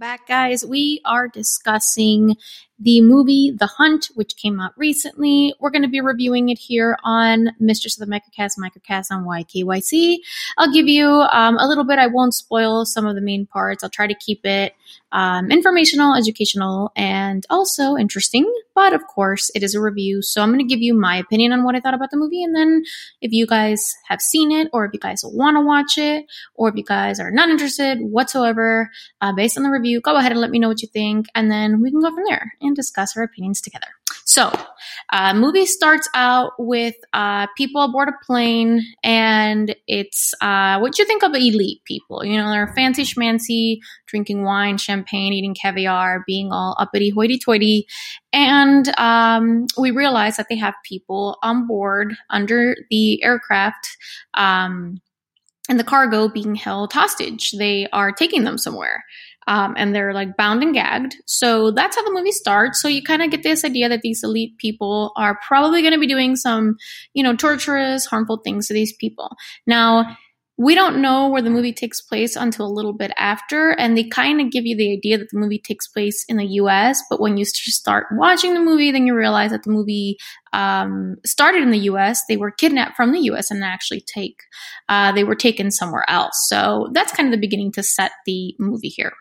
back, guys. We are discussing the movie The Hunt, which came out recently. We're going to be reviewing it here on Mistress of the Microcast, Microcast on YKYC. I'll give you um, a little bit. I won't spoil some of the main parts. I'll try to keep it um, informational, educational, and also interesting. But of course, it is a review, so I'm going to give you my opinion on what I thought about the movie. And then if you guys have seen it, or if you guys want to watch it, or if you guys are not interested whatsoever, uh, based on the review, go ahead and let me know what you think, and then we can go from there discuss our opinions together. So, uh, movie starts out with uh, people aboard a plane, and it's uh, what you think of elite people. You know, they're fancy schmancy, drinking wine, champagne, eating caviar, being all uppity, hoity-toity, and um, we realize that they have people on board under the aircraft. Um, and the cargo being held hostage. They are taking them somewhere. Um, and they're like bound and gagged. So that's how the movie starts. So you kind of get this idea that these elite people are probably going to be doing some, you know, torturous, harmful things to these people. Now, we don't know where the movie takes place until a little bit after, and they kind of give you the idea that the movie takes place in the US. But when you start watching the movie, then you realize that the movie um, started in the US. They were kidnapped from the US and actually take, uh, they were taken somewhere else. So that's kind of the beginning to set the movie here.